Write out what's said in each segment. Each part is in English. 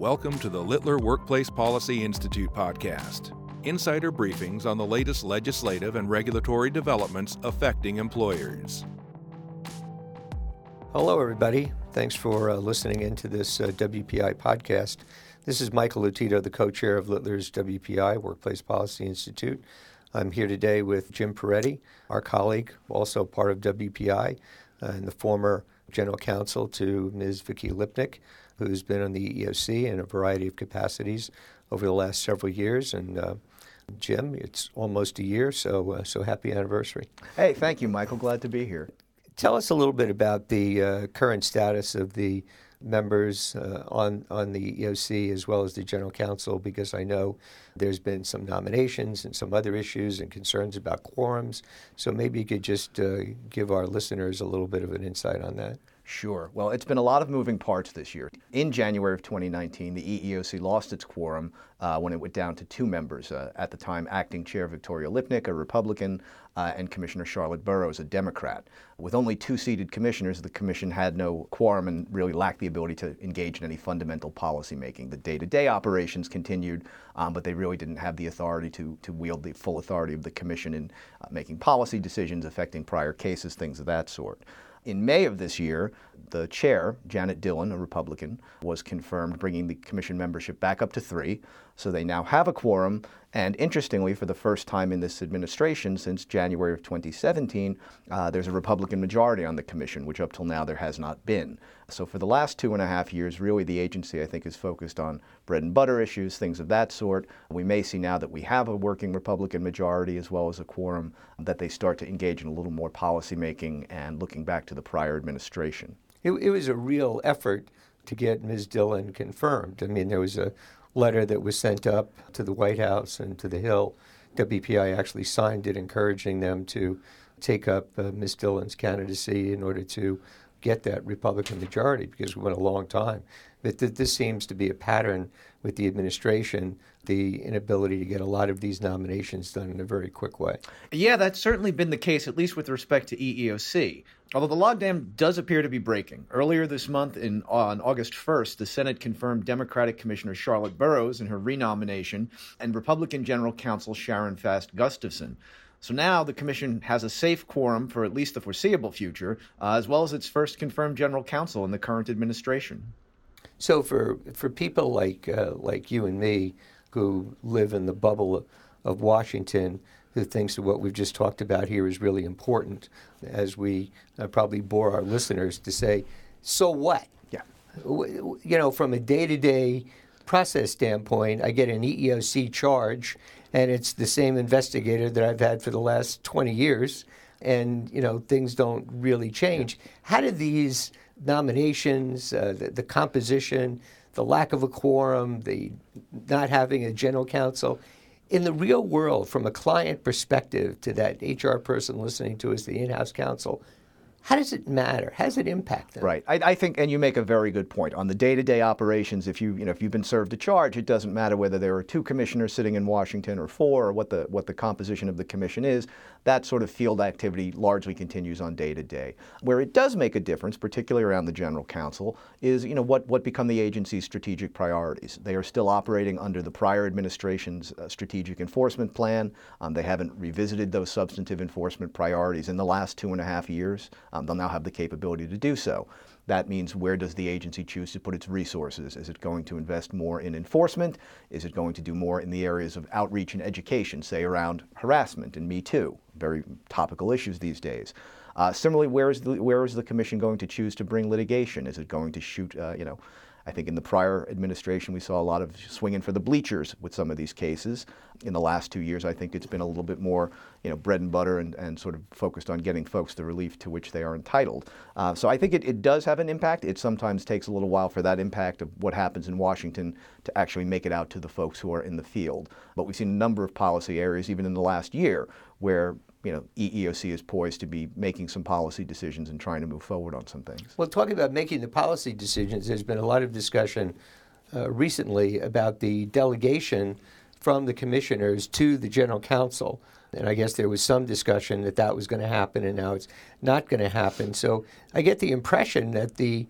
Welcome to the Littler Workplace Policy Institute podcast. Insider briefings on the latest legislative and regulatory developments affecting employers. Hello, everybody. Thanks for uh, listening into this uh, WPI podcast. This is Michael Lotito, the co chair of Littler's WPI, Workplace Policy Institute. I'm here today with Jim Paretti, our colleague, also part of WPI, uh, and the former general counsel to Ms. Vicki Lipnic, who's been on the EEOC in a variety of capacities over the last several years. And uh, Jim, it's almost a year, so uh, so happy anniversary. Hey, thank you, Michael. Glad to be here. Tell us a little bit about the uh, current status of the members uh, on on the EOC as well as the general counsel, because I know there's been some nominations and some other issues and concerns about quorums. So maybe you could just uh, give our listeners a little bit of an insight on that. Sure. Well, it's been a lot of moving parts this year. In January of 2019, the EEOC lost its quorum uh, when it went down to two members. Uh, at the time, acting chair Victoria Lipnic, a Republican, uh, and Commissioner Charlotte Burrows, a Democrat. With only two seated commissioners, the commission had no quorum and really lacked the ability to engage in any fundamental policymaking. The day-to-day operations continued, um, but they really didn't have the authority to, to wield the full authority of the commission in uh, making policy decisions affecting prior cases, things of that sort. In May of this year, the chair, Janet Dhillon, a Republican, was confirmed, bringing the commission membership back up to three. So they now have a quorum. And interestingly, for the first time in this administration since January of 2017, uh, there's a Republican majority on the commission, which up till now there has not been. So for the last two and a half years, really the agency, I think, is focused on bread and butter issues, things of that sort. We may see now that we have a working Republican majority as well as a quorum, that they start to engage in a little more policymaking and looking back to the prior administration. It, it was a real effort to get Ms. Dhillon confirmed. I mean, there was a letter that was sent up to the White House and to the Hill. WPI actually signed it, encouraging them to take up uh, Ms. Dhillon's candidacy in order to get that Republican majority because we went a long time. But th- this seems to be a pattern with the administration the inability to get a lot of these nominations done in a very quick way. Yeah, that's certainly been the case, at least with respect to EEOC. Although the logjam does appear to be breaking. Earlier this month, in, on August 1st, the Senate confirmed Democratic Commissioner Charlotte Burrows in her renomination and Republican General Counsel Sharon Fast Gustafson. So now the commission has a safe quorum for at least the foreseeable future, uh, as well as its first confirmed general counsel in the current administration. So for for people like uh, like you and me who live in the bubble of Washington, who thinks that what we've just talked about here is really important, as we uh, probably bore our listeners to say, so what? Yeah. You know, from a day-to-day process standpoint, I get an EEOC charge, and it's the same investigator that I've had for the last 20 years, and you know things don't really change. Yeah. How do these nominations, uh, the, the, composition, the lack of a quorum, the not having a general counsel. In the real world, from a client perspective to that HR person listening to us, the in house counsel, how does it matter? How does it impact them? Right. I, I, think, and you make a very good point on the day-to-day operations. If you, you know, if you've been served a charge, it doesn't matter whether there are two commissioners sitting in Washington or four, or what the what the composition of the commission is. That sort of field activity largely continues on day-to-day. Where it does make a difference, particularly around the general counsel, is you know what what become the agency's strategic priorities. They are still operating under the prior administration's uh, strategic enforcement plan. Um, they haven't revisited those substantive enforcement priorities in the last two and a half years. Um, they'll now have the capability to do so. That means where does the agency choose to put its resources? Is it going to invest more in enforcement? Is it going to do more in the areas of outreach and education, say around harassment and Me Too, very topical issues these days? Uh, similarly, where is, the, where is the commission going to choose to bring litigation? Is it going to shoot, uh, you know, I think in the prior administration, we saw a lot of swinging for the bleachers with some of these cases. In the last two years, I think it's been a little bit more, you know, bread and butter and, and sort of focused on getting folks the relief to which they are entitled. Uh, so I think it, it does have an impact. It sometimes takes a little while for that impact of what happens in Washington to actually make it out to the folks who are in the field. But we've seen a number of policy areas, even in the last year, where you know, EEOC is poised to be making some policy decisions and trying to move forward on some things. Well, talking about making the policy decisions, there's been a lot of discussion uh, recently about the delegation from the commissioners to the general counsel. And I guess there was some discussion that that was going to happen, and now it's not going to happen. So I get the impression that the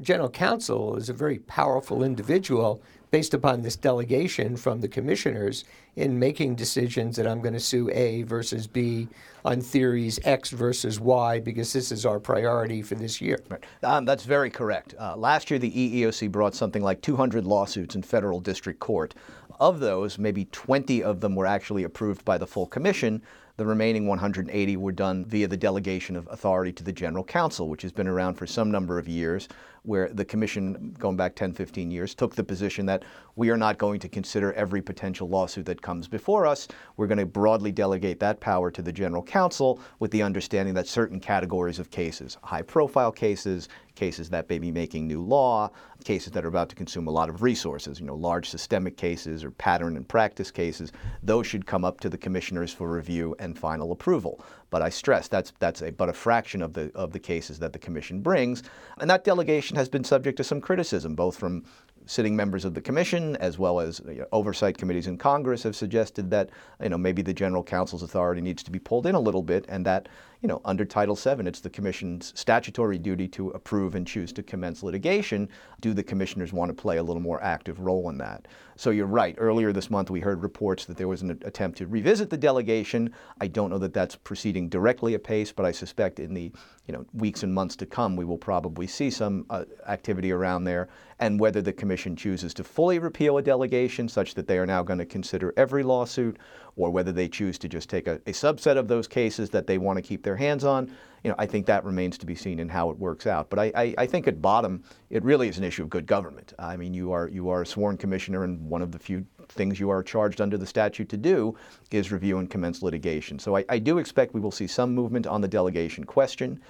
general counsel is a very powerful individual based upon this delegation from the commissioners in making decisions that I'm going to sue A versus B on theories X versus Y because this is our priority for this year. Right. Um, that's very correct. Uh, last year, the EEOC brought something like 200 lawsuits in federal district court. Of those, maybe 20 of them were actually approved by the full commission. The remaining 180 were done via the delegation of authority to the general counsel, which has been around for some number of years where the commission, going back 10, 15 years, took the position that we are not going to consider every potential lawsuit that comes before us. We're going to broadly delegate that power to the general counsel with the understanding that certain categories of cases, high profile cases, cases that may be making new law, cases that are about to consume a lot of resources, you know, large systemic cases or pattern and practice cases, those should come up to the commissioners for review and final approval. But I stress that's that's a but a fraction of the of the cases that the commission brings, and that delegation has been subject to some criticism, both from sitting members of the commission as well as you know, oversight committees in Congress have suggested that you know maybe the general counsel's authority needs to be pulled in a little bit, and that you know under Title VII it's the commission's statutory duty to approve and choose to commence litigation. Do the commissioners want to play a little more active role in that? So you're right. Earlier this month we heard reports that there was an attempt to revisit the delegation. I don't know that that's proceeding directly apace, but I suspect in the you know weeks and months to come we will probably see some uh, activity around there and whether the Commission chooses to fully repeal a delegation such that they are now going to consider every lawsuit, or whether they choose to just take a, a, subset of those cases that they want to keep their hands on, you know, I think that remains to be seen in how it works out. But I, I, I think at bottom, it really is an issue of good government. I mean, you are you are a sworn commissioner, and one of the few things you are charged under the statute to do is review and commence litigation. So I, I do expect we will see some movement on the delegation question.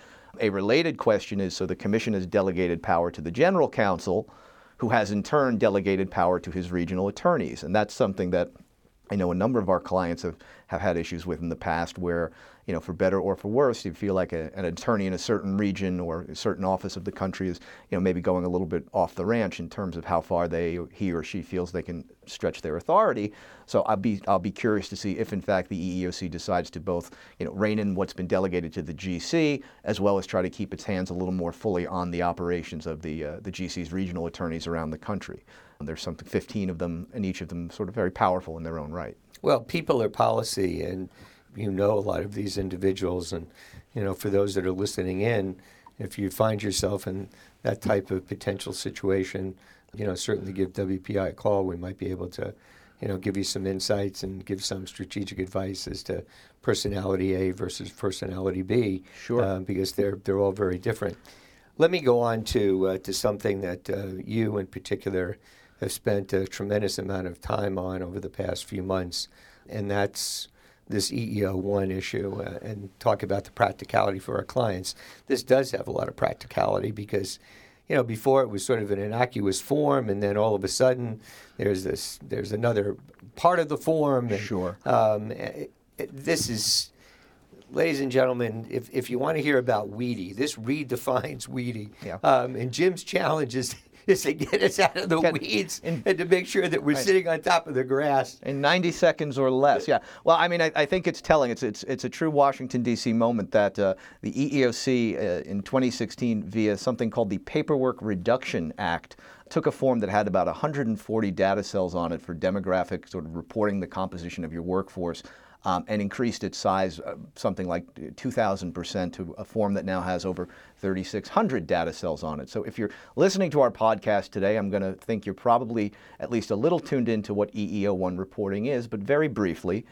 A related question is so the commission has delegated power to the general counsel who has in turn delegated power to his regional attorneys. And that's something that I know a number of our clients have, have had issues with in the past where you know, for better or for worse, you feel like a, an attorney in a certain region or a certain office of the country is, you know, maybe going a little bit off the ranch in terms of how far they, he or she feels they can stretch their authority. So I'll be, I'll be curious to see if, in fact, the EEOC decides to both, you know, rein in what's been delegated to the GC as well as try to keep its hands a little more fully on the operations of the, uh, the GC's regional attorneys around the country. There's something 15 of them, and each of them sort of very powerful in their own right. Well, people are policy, and you know a lot of these individuals, and you know for those that are listening in, if you find yourself in that type of potential situation, you know certainly give WPI a call. We might be able to, you know, give you some insights and give some strategic advice as to personality A versus personality B. Sure. Uh, because they're they're all very different. Let me go on to uh, to something that uh, you in particular have spent a tremendous amount of time on over the past few months, and that's this EEO1 issue uh, and talk about the practicality for our clients. This does have a lot of practicality because, you know, before it was sort of an innocuous form, and then all of a sudden there's this there's another part of the form. And, sure. Um, it, it, this is. Ladies and gentlemen, if, if you want to hear about Weedy, this redefines Weedy. Yeah. Um, and Jim's challenge is is to get us out of the weeds in- and to make sure that we're Right. sitting on top of the grass. In 90 seconds or less, yeah. Well, I mean, I, I think it's telling. It's, it's, it's a true Washington, D.C. moment that uh, the EEOC uh, in 2016, via something called the Paperwork Reduction Act, took a form that had about 140 data cells on it for demographic sort of reporting the composition of your workforce. Um, and increased its size uh, something like 2,000% to a form that now has over 3,600 data cells on it. So if you're listening to our podcast today, I'm going to think you're probably at least a little tuned into what EEO1 reporting is, but very briefly.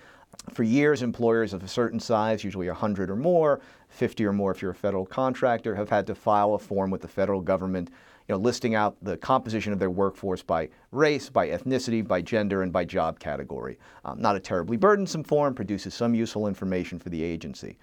For years, employers of a certain size, usually 100 or more, 50 or more if you're a federal contractor, have had to file a form with the federal government you know, listing out the composition of their workforce by race, by ethnicity, by gender, and by job category. Um, not a terribly burdensome form, produces some useful information for the agency.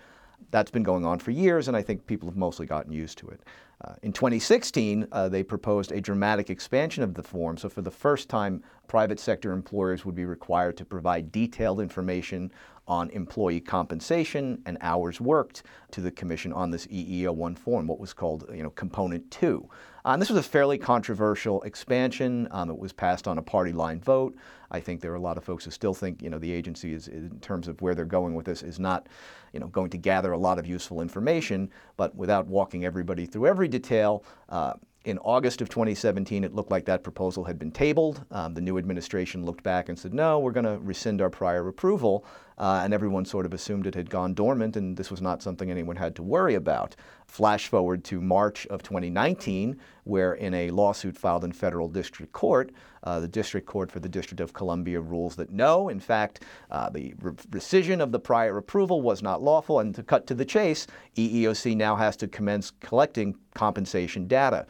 That's been going on for years, and I think people have mostly gotten used to it. Uh, in 2016, uh, they proposed a dramatic expansion of the form. So, for the first time, private sector employers would be required to provide detailed information on employee compensation and hours worked to the commission on this EEO1 form, what was called, you know, Component 2. Uh, and this was a fairly controversial expansion. Um, it was passed on a party line vote. I think there are a lot of folks who still think, you know, the agency is, in terms of where they're going with this, is not, you know, going to gather a lot of useful information. But without walking everybody through every detail, uh, In August of 2017, it looked like that proposal had been tabled. Um, the new administration looked back and said, no, we're going to rescind our prior approval. Uh, and everyone sort of assumed it had gone dormant and this was not something anyone had to worry about. Flash forward to March of 2019, where in a lawsuit filed in federal district court, uh, the district court for the District of Columbia rules that no, in fact, uh, the re- rescission of the prior approval was not lawful. And to cut to the chase, EEOC now has to commence collecting compensation data.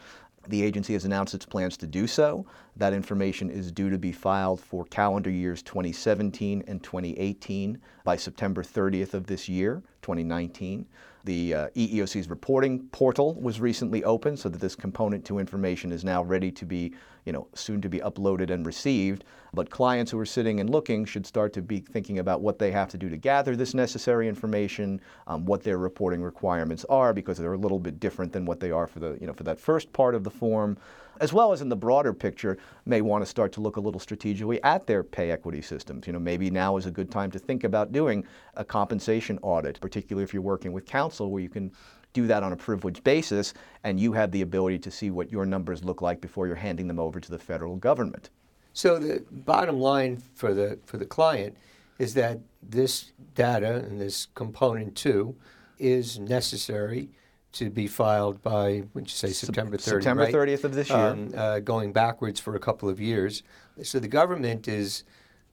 The agency has announced its plans to do so. That information is due to be filed for calendar years 2017 and 2018 by September 30th of this year, 2019. The uh, EEOC's reporting portal was recently opened so that this component to information is now ready to be, you know, soon to be uploaded and received. But clients who are sitting and looking should start to be thinking about what they have to do to gather this necessary information, um, what their reporting requirements are, because they're a little bit different than what they are for the, you know, for that first part of the form as well as in the broader picture, may want to start to look a little strategically at their pay equity systems. You know, maybe now is a good time to think about doing a compensation audit, particularly if you're working with counsel where you can do that on a privileged basis and you have the ability to see what your numbers look like before you're handing them over to the federal government. So the bottom line for the for the client is that this data and this component two is necessary to be filed by, would you say, September 30th? September right? 30th of this year. Um, uh, going backwards for a couple of years. So the government is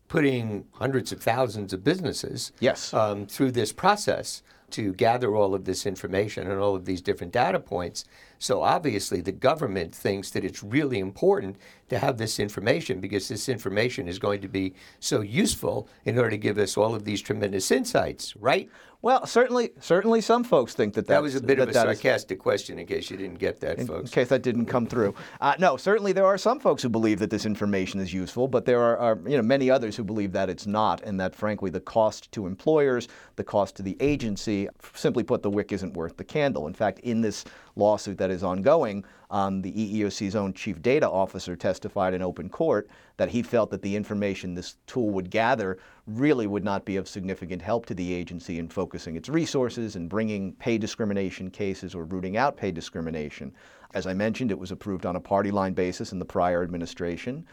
putting hundreds of thousands of businesses yes. um, through this process to gather all of this information and all of these different data points. So obviously, the government thinks that it's really important to have this information because this information is going to be so useful in order to give us all of these tremendous insights, right? Well, certainly, certainly, some folks think that that was a bit that of a sarcastic is, question, in case you didn't get that, in, folks. In case that didn't come through, uh, no, certainly there are some folks who believe that this information is useful, but there are, are, you know many others who believe that it's not, and that frankly the cost to employers, the cost to the agency, simply put, the wick isn't worth the candle. In fact, in this lawsuit that is ongoing, um, the EEOC's own chief data officer testified in open court that he felt that the information this tool would gather really would not be of significant help to the agency in focusing its resources and bringing pay discrimination cases or rooting out pay discrimination. As I mentioned, it was approved on a party line basis in the prior administration.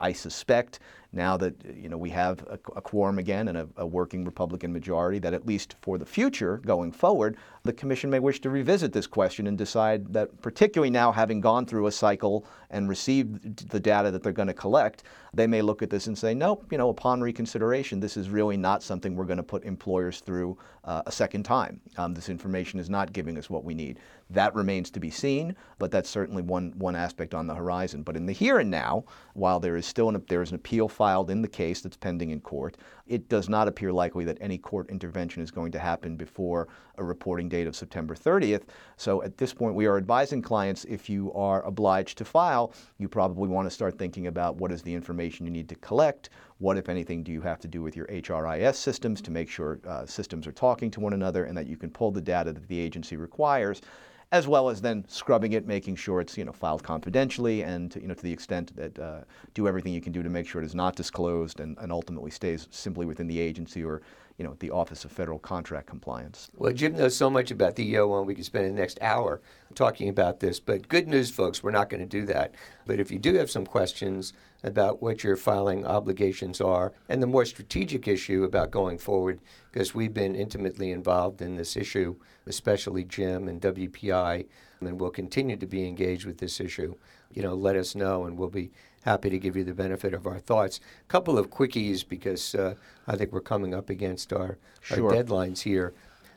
I suspect now that you know we have a, a quorum again and a, a, working Republican majority, that at least for the future going forward, the commission may wish to revisit this question and decide that, particularly now having gone through a cycle and received the data that they're going to collect, they may look at this and say, nope, you know, upon reconsideration, this is really not something we're going to put employers through uh, a second time. Um, this information is not giving us what we need. That remains to be seen, but that's certainly one one aspect on the horizon. But in the here and now, while there is still an, there is an appeal filed in the case that's pending in court. It does not appear likely that any court intervention is going to happen before a reporting date of September 30th. So at this point, we are advising clients if you are obliged to file, you probably want to start thinking about what is the information you need to collect. What, if anything, do you have to do with your HRIS systems to make sure uh, systems are talking to one another and that you can pull the data that the agency requires? As well as then scrubbing it, making sure it's you know filed confidentially, and to, you know to the extent that uh, do everything you can do to make sure it is not disclosed and, and ultimately stays simply within the agency or you know the Office of Federal Contract Compliance. Well, Jim knows so much about the EO1, we could spend the next hour talking about this. But good news, folks, we're not going to do that. But if you do have some questions about what your filing obligations are and the more strategic issue about going forward, because we've been intimately involved in this issue, especially Jim and WPI, and we'll continue to be engaged with this issue. You know, let us know, and we'll be happy to give you the benefit of our thoughts. A couple of quickies because uh, I think we're coming up against our, sure. our deadlines here.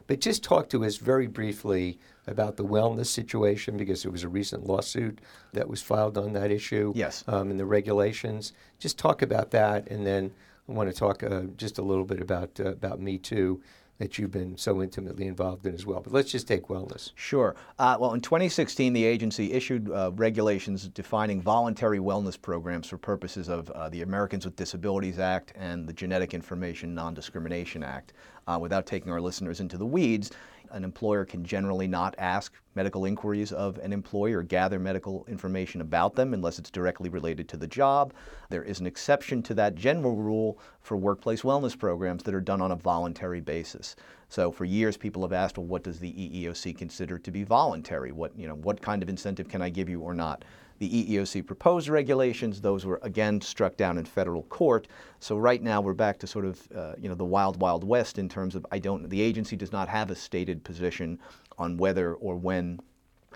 But just talk to us very briefly about the wellness situation because there was a recent lawsuit that was filed on that issue. Yes. Um, and the regulations. Just talk about that, and then I want to talk uh, just a little bit about uh, about Me Too that you've been so intimately involved in as well. But let's just take wellness. Sure. Uh, well, in 2016, the agency issued uh, regulations defining voluntary wellness programs for purposes of uh, the Americans with Disabilities Act and the Genetic Information Non Discrimination Act. Uh, without taking our listeners into the weeds, an employer can generally not ask medical inquiries of an employee or gather medical information about them unless it's directly related to the job. There is an exception to that general rule for workplace wellness programs that are done on a voluntary basis. So for years people have asked, well, what does the EEOC consider to be voluntary? What, you know, what kind of incentive can I give you or not? The EEOC proposed regulations; those were again struck down in federal court. So right now we're back to sort of uh, you know the wild wild west in terms of I don't the agency does not have a stated position on whether or when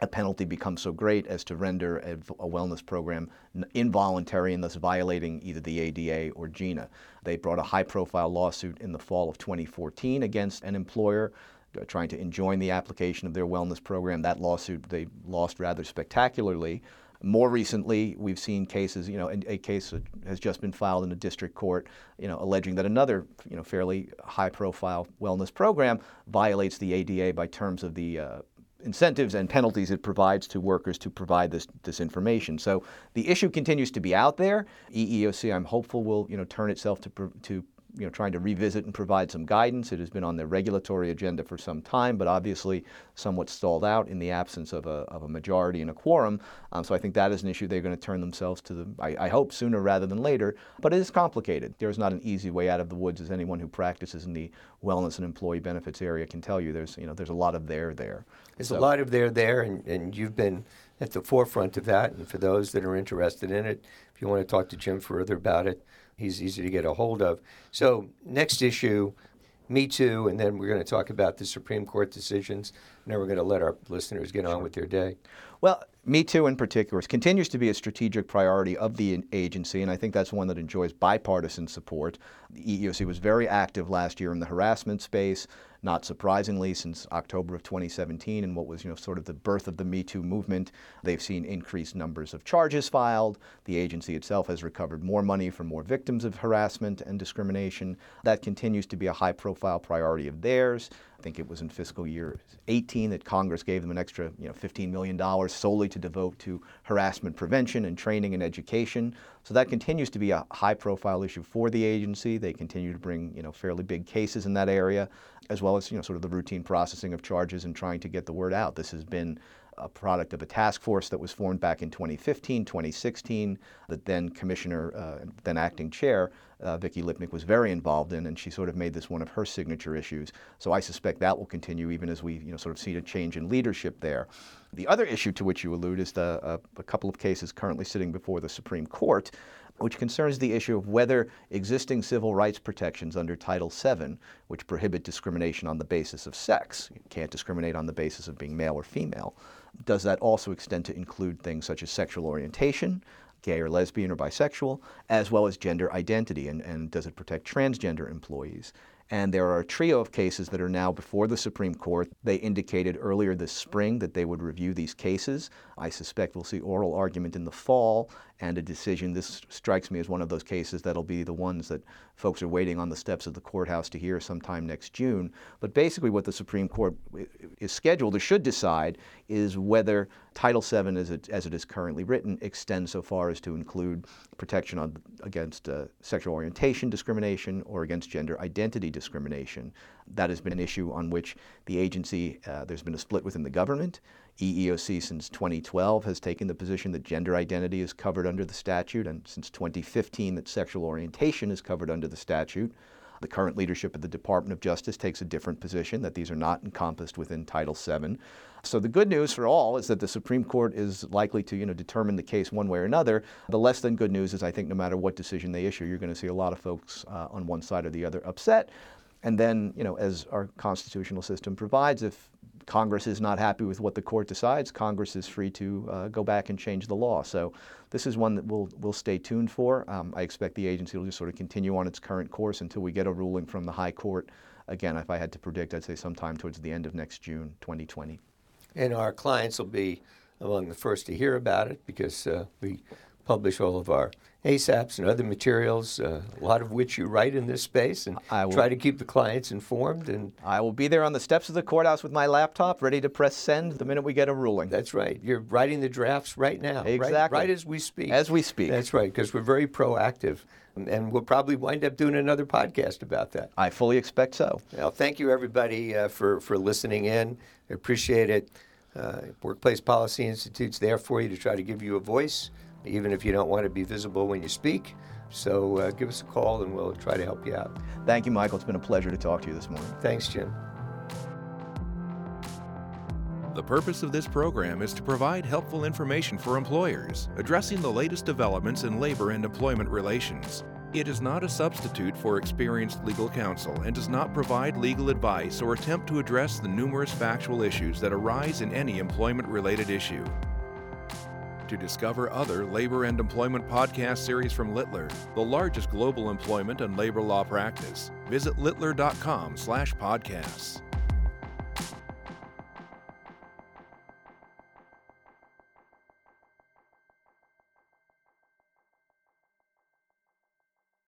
a penalty becomes so great as to render a, a, wellness program involuntary and thus violating either the ADA or GINA. They brought a high profile lawsuit in the fall of 2014 against an employer uh, trying to enjoin the application of their wellness program. That lawsuit they lost rather spectacularly. More recently, we've seen cases, you know, a, case has just been filed in a district court, you know, alleging that another, you know, fairly high-profile wellness program violates the ADA by terms of the uh, incentives and penalties it provides to workers to provide this, this information. So the issue continues to be out there. EEOC, I'm hopeful, will you know turn itself to, to you know, trying to revisit and provide some guidance. It has been on the regulatory agenda for some time, but obviously somewhat stalled out in the absence of a, of a majority and a quorum. Um, so I think that is an issue they're going to turn themselves to, the, I, I, hope, sooner rather than later. But it is complicated. There's not an easy way out of the woods, as anyone who practices in the wellness and employee benefits area can tell you. There's, you know, there's a lot of there there. There's so, a lot of there there, and, and you've been at the forefront of that. And for those that are interested in it, if you want to talk to Jim further about it, He's easy to get a hold of. So, next issue, Me Too, and then we're going to talk about the Supreme Court decisions, and then we're going to let our listeners get on with their day. Well, Me Too in particular continues to be a strategic priority of the agency, and I think that's one that enjoys bipartisan support. The EEOC was very active last year in the harassment space not surprisingly, since October of 2017 and what was, you know, sort of the birth of the Me Too movement, they've seen increased numbers of charges filed. The agency itself has recovered more money from more victims of harassment and discrimination. That continues to be a high profile priority of theirs. I think it was in fiscal year 18 that Congress gave them an extra, you know, $15 million solely to devote to harassment prevention and training and education. So that continues to be a high-profile issue for the agency. They continue to bring, you know, fairly big cases in that area, as well as, you know, sort of the routine processing of charges and trying to get the word out. This has been a product of a task force that was formed back in 2015, 2016, that then Commissioner, uh, then acting chair, uh, Vicki Lipnic was very involved in, and she sort of made this one of her signature issues. So I suspect that will continue even as we, you know, sort of see a change in leadership there. The other issue to which you allude is the, uh, a couple of cases currently sitting before the Supreme Court which concerns the issue of whether existing civil rights protections under Title VII, which prohibit discrimination on the basis of sex, you can't discriminate on the basis of being male or female, does that also extend to include things such as sexual orientation, gay or lesbian or bisexual, as well as gender identity? And, and does it protect transgender employees? And there are a trio of cases that are now before the Supreme Court. They indicated earlier this spring that they would review these cases. I suspect we'll see oral argument in the fall and a decision. This strikes me as one of those cases that'll be the ones that folks are waiting on the steps of the courthouse to hear sometime next June. But basically, what the Supreme Court is scheduled or should decide is whether Title VII, as it, as it is currently written, extends so far as to include protection on, against uh, sexual orientation discrimination or against gender identity discrimination. That has been an issue on which the agency, uh, there's been a split within the government. EEOC since 2012 has taken the position that gender identity is covered under the statute, and since 2015 that sexual orientation is covered under the statute. The current leadership of the Department of Justice takes a different position that these are not encompassed within Title VII. So the good news for all is that the Supreme Court is likely to, you know, determine the case one way or another. The less than good news is I think no matter what decision they issue, you're going to see a lot of folks uh, on one side or the other upset. And then, you know, as our constitutional system provides, if Congress is not happy with what the court decides, Congress is free to uh, go back and change the law. So this is one that we'll, we'll stay tuned for. Um, I expect the agency will just sort of continue on its current course until we get a ruling from the High Court. Again, if I had to predict, I'd say sometime towards the end of next June 2020. And our clients will be among the first to hear about it because uh, we publish all of our ASAPs and other materials, uh, a lot of which you write in this space, and I will- try to keep the clients informed. And I will be there on the steps of the courthouse with my laptop, ready to press send the minute we get a ruling. that's right. You're writing the drafts right now, right- Exactly. right, as we speak. As we speak. That's right, because we're very proactive, and we'll probably wind up doing another podcast about that. I fully expect so. Well, thank you everybody uh, for for listening in. I appreciate it. Uh, Workplace Policy Institute's there for you to try to give you a voice, even if you don't want to be visible when you speak. So uh, give us a call and we'll try to help you out. Thank you, Michael. It's been a pleasure to talk to you this morning. Thanks, Jim. The purpose of this program is to provide helpful information for employers, addressing the latest developments in labor and employment relations. It is not a substitute for experienced legal counsel and does not provide legal advice or attempt to address the numerous factual issues that arise in any employment related issue. To discover other labor and employment podcast series from Littler, the largest global employment and labor law practice, visit littler.com/podcasts.